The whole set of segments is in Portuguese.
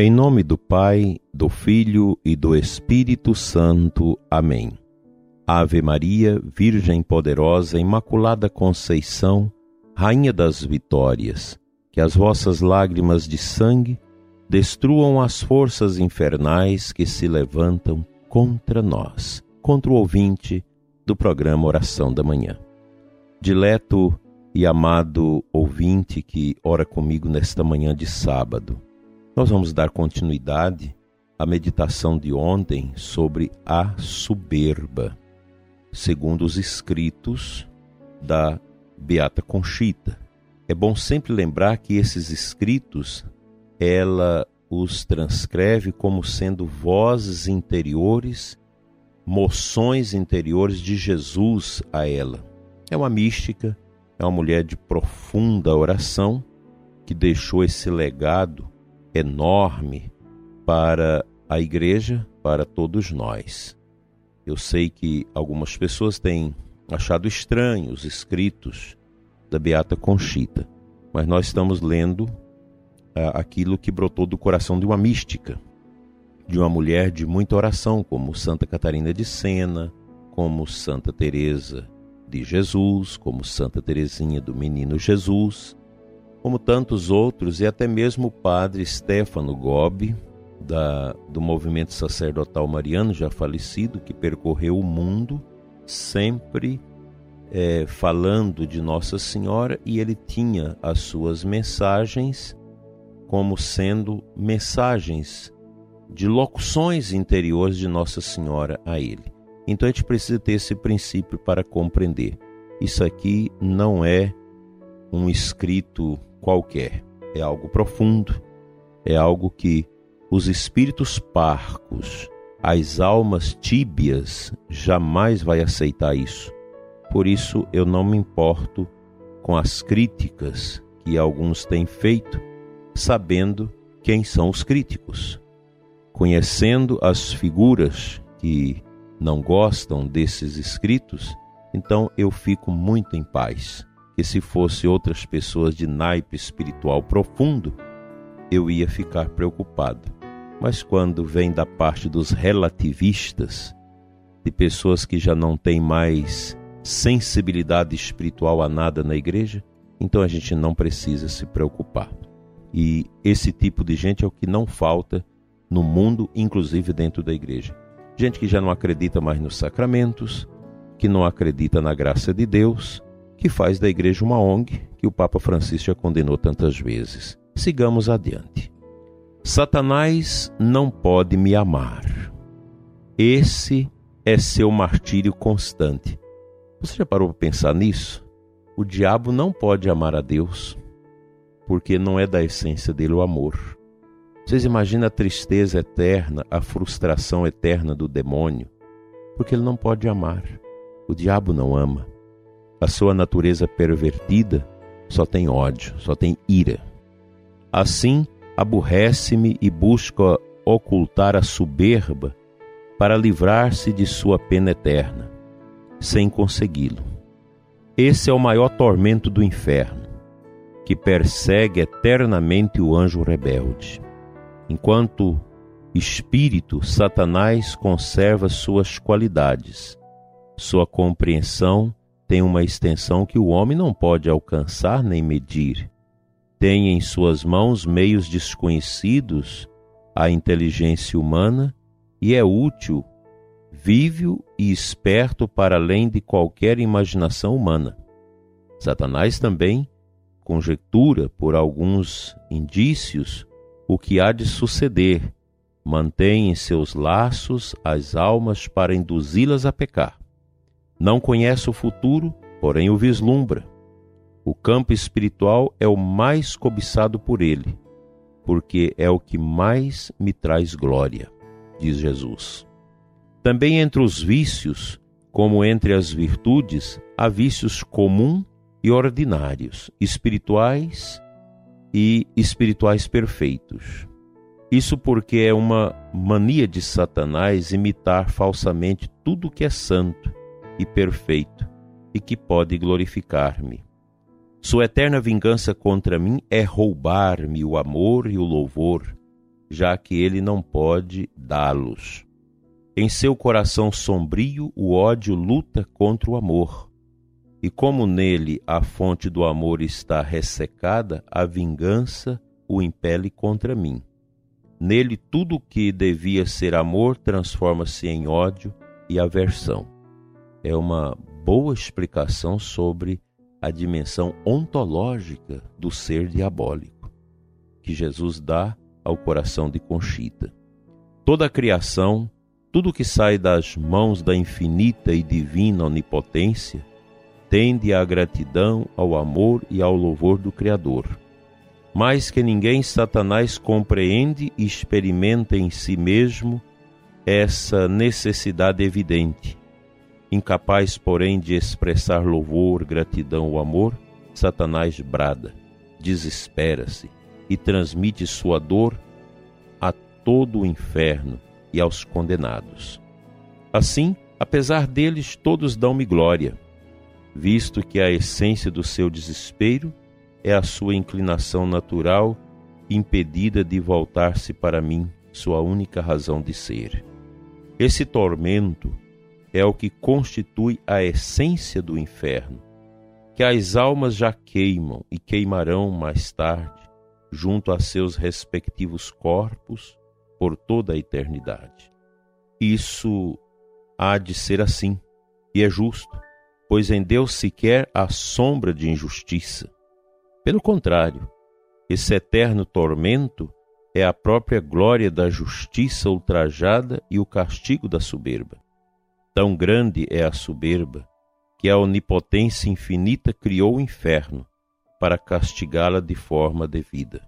Em nome do Pai, do Filho e do Espírito Santo. Amém. Ave Maria, Virgem poderosa, Imaculada Conceição, Rainha das Vitórias, que as vossas lágrimas de sangue destruam as forças infernais que se levantam contra nós, contra o ouvinte do programa Oração da Manhã. Dileto e amado ouvinte que ora comigo nesta manhã de sábado, nós vamos dar continuidade à meditação de ontem sobre a soberba, segundo os escritos da Beata Conchita. É bom sempre lembrar que esses escritos ela os transcreve como sendo vozes interiores, moções interiores de Jesus a ela. É uma mística, é uma mulher de profunda oração que deixou esse legado enorme para a igreja, para todos nós. Eu sei que algumas pessoas têm achado estranho os escritos da Beata Conchita, mas nós estamos lendo ah, aquilo que brotou do coração de uma mística, de uma mulher de muita oração, como Santa Catarina de Sena, como Santa Teresa de Jesus, como Santa Teresinha do Menino Jesus, como tantos outros, e até mesmo o padre Stefano Gobi, da, do movimento sacerdotal mariano, já falecido, que percorreu o mundo sempre é, falando de Nossa Senhora, e ele tinha as suas mensagens como sendo mensagens de locuções interiores de Nossa Senhora a ele. Então a gente precisa ter esse princípio para compreender. Isso aqui não é um escrito qualquer. É algo profundo, é algo que os espíritos parcos, as almas tíbias, jamais vai aceitar isso. Por isso eu não me importo com as críticas que alguns têm feito, sabendo quem são os críticos. Conhecendo as figuras que não gostam desses escritos, então eu fico muito em paz que se fosse outras pessoas de naipe espiritual profundo, eu ia ficar preocupado. Mas quando vem da parte dos relativistas, de pessoas que já não têm mais sensibilidade espiritual a nada na igreja, então a gente não precisa se preocupar. E esse tipo de gente é o que não falta no mundo, inclusive dentro da igreja. Gente que já não acredita mais nos sacramentos, que não acredita na graça de Deus, que faz da igreja uma ONG que o Papa Francisco já condenou tantas vezes. Sigamos adiante. Satanás não pode me amar. Esse é seu martírio constante. Você já parou para pensar nisso? O diabo não pode amar a Deus, porque não é da essência dele o amor. Vocês imaginam a tristeza eterna, a frustração eterna do demônio? Porque ele não pode amar. O diabo não ama. A sua natureza pervertida só tem ódio, só tem ira. Assim, aborrece-me e busca ocultar a soberba para livrar-se de sua pena eterna, sem consegui-lo. Esse é o maior tormento do inferno, que persegue eternamente o anjo rebelde. Enquanto espírito, Satanás conserva suas qualidades, sua compreensão tem uma extensão que o homem não pode alcançar nem medir. Tem em suas mãos meios desconhecidos à inteligência humana e é útil, vívio e esperto para além de qualquer imaginação humana. Satanás também conjectura por alguns indícios o que há de suceder, mantém em seus laços as almas para induzi-las a pecar. Não conhece o futuro, porém o vislumbra. O campo espiritual é o mais cobiçado por ele, porque é o que mais me traz glória, diz Jesus. Também entre os vícios, como entre as virtudes, há vícios comum e ordinários, espirituais e espirituais perfeitos. Isso porque é uma mania de Satanás imitar falsamente tudo que é santo e perfeito e que pode glorificar-me. Sua eterna vingança contra mim é roubar-me o amor e o louvor, já que ele não pode dá-los. Em seu coração sombrio, o ódio luta contra o amor. E como nele a fonte do amor está ressecada, a vingança o impele contra mim. Nele tudo o que devia ser amor transforma-se em ódio e aversão. É uma boa explicação sobre a dimensão ontológica do ser diabólico que Jesus dá ao coração de Conchita. Toda a criação, tudo que sai das mãos da infinita e divina onipotência, tende à gratidão, ao amor e ao louvor do Criador. Mais que ninguém, Satanás compreende e experimenta em si mesmo essa necessidade evidente. Incapaz, porém, de expressar louvor, gratidão ou amor, Satanás brada, desespera-se e transmite sua dor a todo o inferno e aos condenados. Assim, apesar deles, todos dão-me glória, visto que a essência do seu desespero é a sua inclinação natural impedida de voltar-se para mim, sua única razão de ser. Esse tormento é o que constitui a essência do inferno, que as almas já queimam e queimarão mais tarde, junto a seus respectivos corpos, por toda a eternidade. Isso há de ser assim, e é justo, pois em Deus sequer há sombra de injustiça pelo contrário, esse eterno tormento é a própria glória da justiça ultrajada e o castigo da soberba. Tão grande é a soberba que a onipotência infinita criou o inferno para castigá-la de forma devida.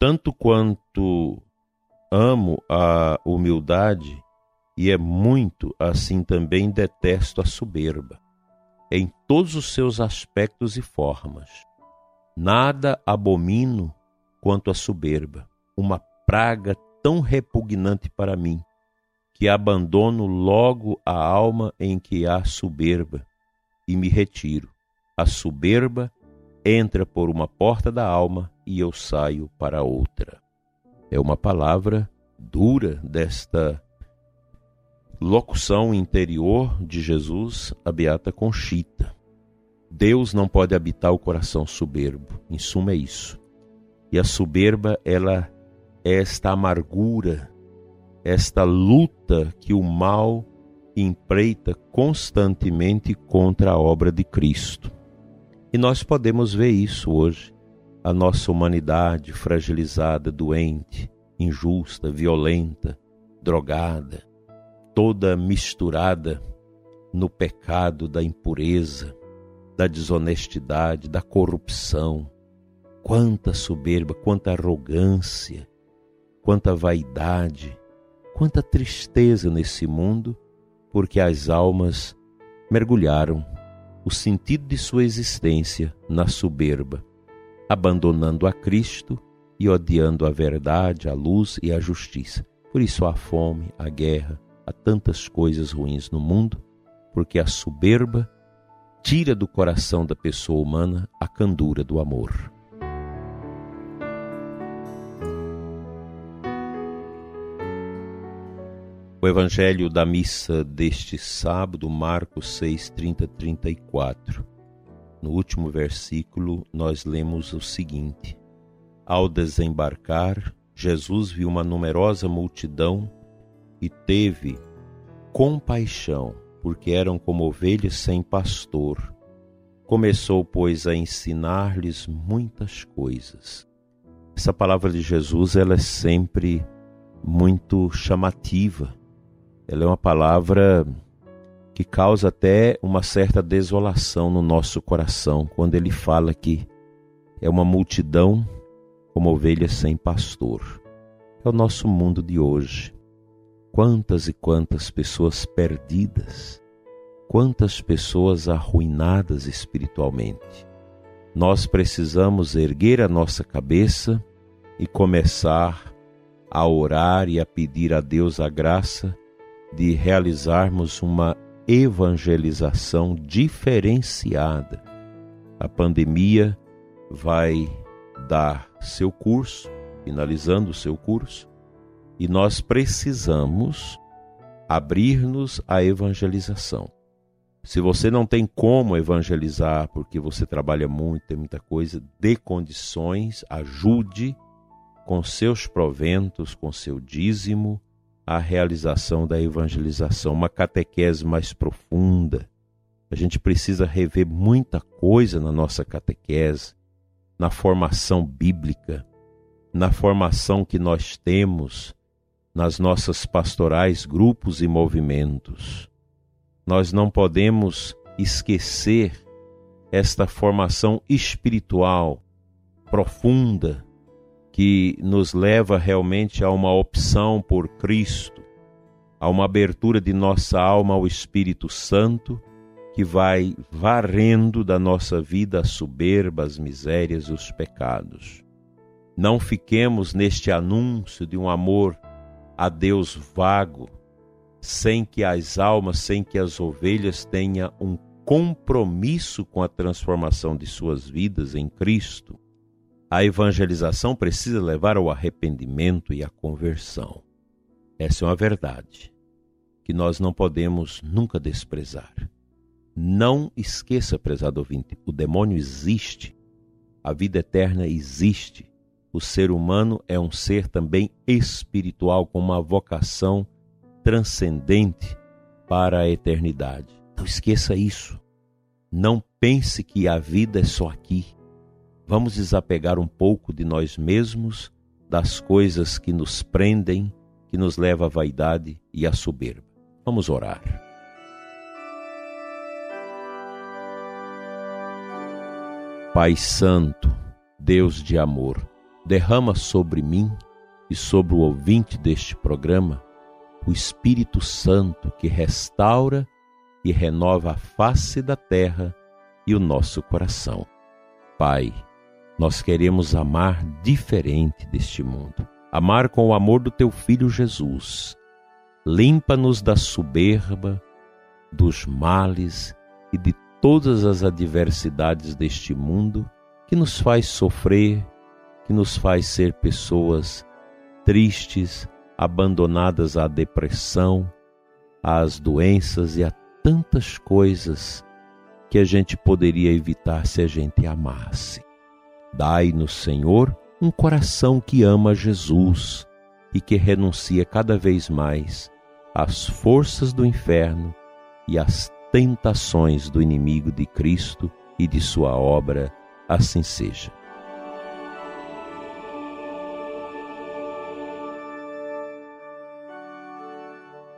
Tanto quanto amo a humildade, e é muito assim também detesto a soberba, em todos os seus aspectos e formas. Nada abomino quanto a soberba, uma praga tão repugnante para mim, que abandono logo a alma em que há soberba e me retiro. A soberba entra por uma porta da alma e eu saio para outra. É uma palavra dura desta locução interior de Jesus, a Beata Conchita. Deus não pode habitar o coração soberbo. Em suma é isso. E a soberba, ela é esta amargura, esta luta que o mal empreita constantemente contra a obra de Cristo. E nós podemos ver isso hoje. A nossa humanidade fragilizada, doente, injusta, violenta, drogada, toda misturada no pecado da impureza, da desonestidade, da corrupção. Quanta soberba, quanta arrogância, quanta vaidade, quanta tristeza nesse mundo, porque as almas mergulharam o sentido de sua existência na soberba, abandonando a Cristo e odiando a verdade, a luz e a justiça. Por isso há fome, há guerra, há tantas coisas ruins no mundo, porque a soberba tira do coração da pessoa humana a candura do amor. O Evangelho da missa deste sábado, Marcos 6, 30, 34. No último versículo, nós lemos o seguinte: Ao desembarcar, Jesus viu uma numerosa multidão e teve compaixão porque eram como ovelhas sem pastor. Começou, pois, a ensinar-lhes muitas coisas. Essa palavra de Jesus, ela é sempre muito chamativa. Ela é uma palavra que causa até uma certa desolação no nosso coração quando ele fala que é uma multidão como ovelhas sem pastor. É o nosso mundo de hoje. Quantas e quantas pessoas perdidas, quantas pessoas arruinadas espiritualmente. Nós precisamos erguer a nossa cabeça e começar a orar e a pedir a Deus a graça de realizarmos uma evangelização diferenciada. A pandemia vai dar seu curso, finalizando o seu curso, e nós precisamos abrir-nos à evangelização. Se você não tem como evangelizar porque você trabalha muito, tem muita coisa, dê condições, ajude com seus proventos, com seu dízimo, a realização da evangelização, uma catequese mais profunda. A gente precisa rever muita coisa na nossa catequese, na formação bíblica, na formação que nós temos nas nossas pastorais, grupos e movimentos. Nós não podemos esquecer esta formação espiritual profunda que nos leva realmente a uma opção por Cristo, a uma abertura de nossa alma ao Espírito Santo que vai varrendo da nossa vida as soberbas, as misérias e os pecados. Não fiquemos neste anúncio de um amor a Deus vago, sem que as almas, sem que as ovelhas tenham um compromisso com a transformação de suas vidas em Cristo. A evangelização precisa levar ao arrependimento e à conversão. Essa é uma verdade que nós não podemos nunca desprezar. Não esqueça, prezado ouvinte, o demônio existe, a vida eterna existe. O ser humano é um ser também espiritual, com uma vocação transcendente para a eternidade. Não esqueça isso. Não pense que a vida é só aqui. Vamos desapegar um pouco de nós mesmos, das coisas que nos prendem, que nos levam à vaidade e à soberba. Vamos orar. Pai Santo, Deus de amor, derrama sobre mim e sobre o ouvinte deste programa o Espírito Santo que restaura e renova a face da terra e o nosso coração. Pai, nós queremos amar diferente deste mundo, amar com o amor do teu filho Jesus. Limpa-nos da soberba, dos males e de todas as adversidades deste mundo que nos faz sofrer, que nos faz ser pessoas tristes, abandonadas à depressão, às doenças e a tantas coisas que a gente poderia evitar se a gente amasse. Dai-nos, Senhor, um coração que ama Jesus e que renuncia cada vez mais às forças do inferno e às tentações do inimigo de Cristo e de sua obra, assim seja.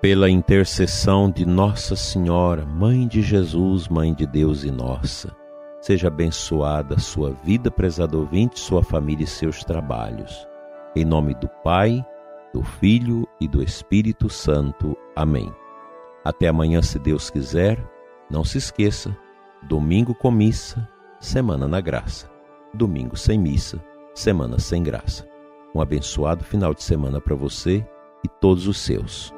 Pela intercessão de Nossa Senhora, Mãe de Jesus, Mãe de Deus e nossa, seja abençoada a sua vida, prezado ouvinte, sua família e seus trabalhos. Em nome do Pai, do Filho e do Espírito Santo. Amém. Até amanhã, se Deus quiser. Não se esqueça: domingo com missa, semana na graça. Domingo sem missa, semana sem graça. Um abençoado final de semana para você e todos os seus.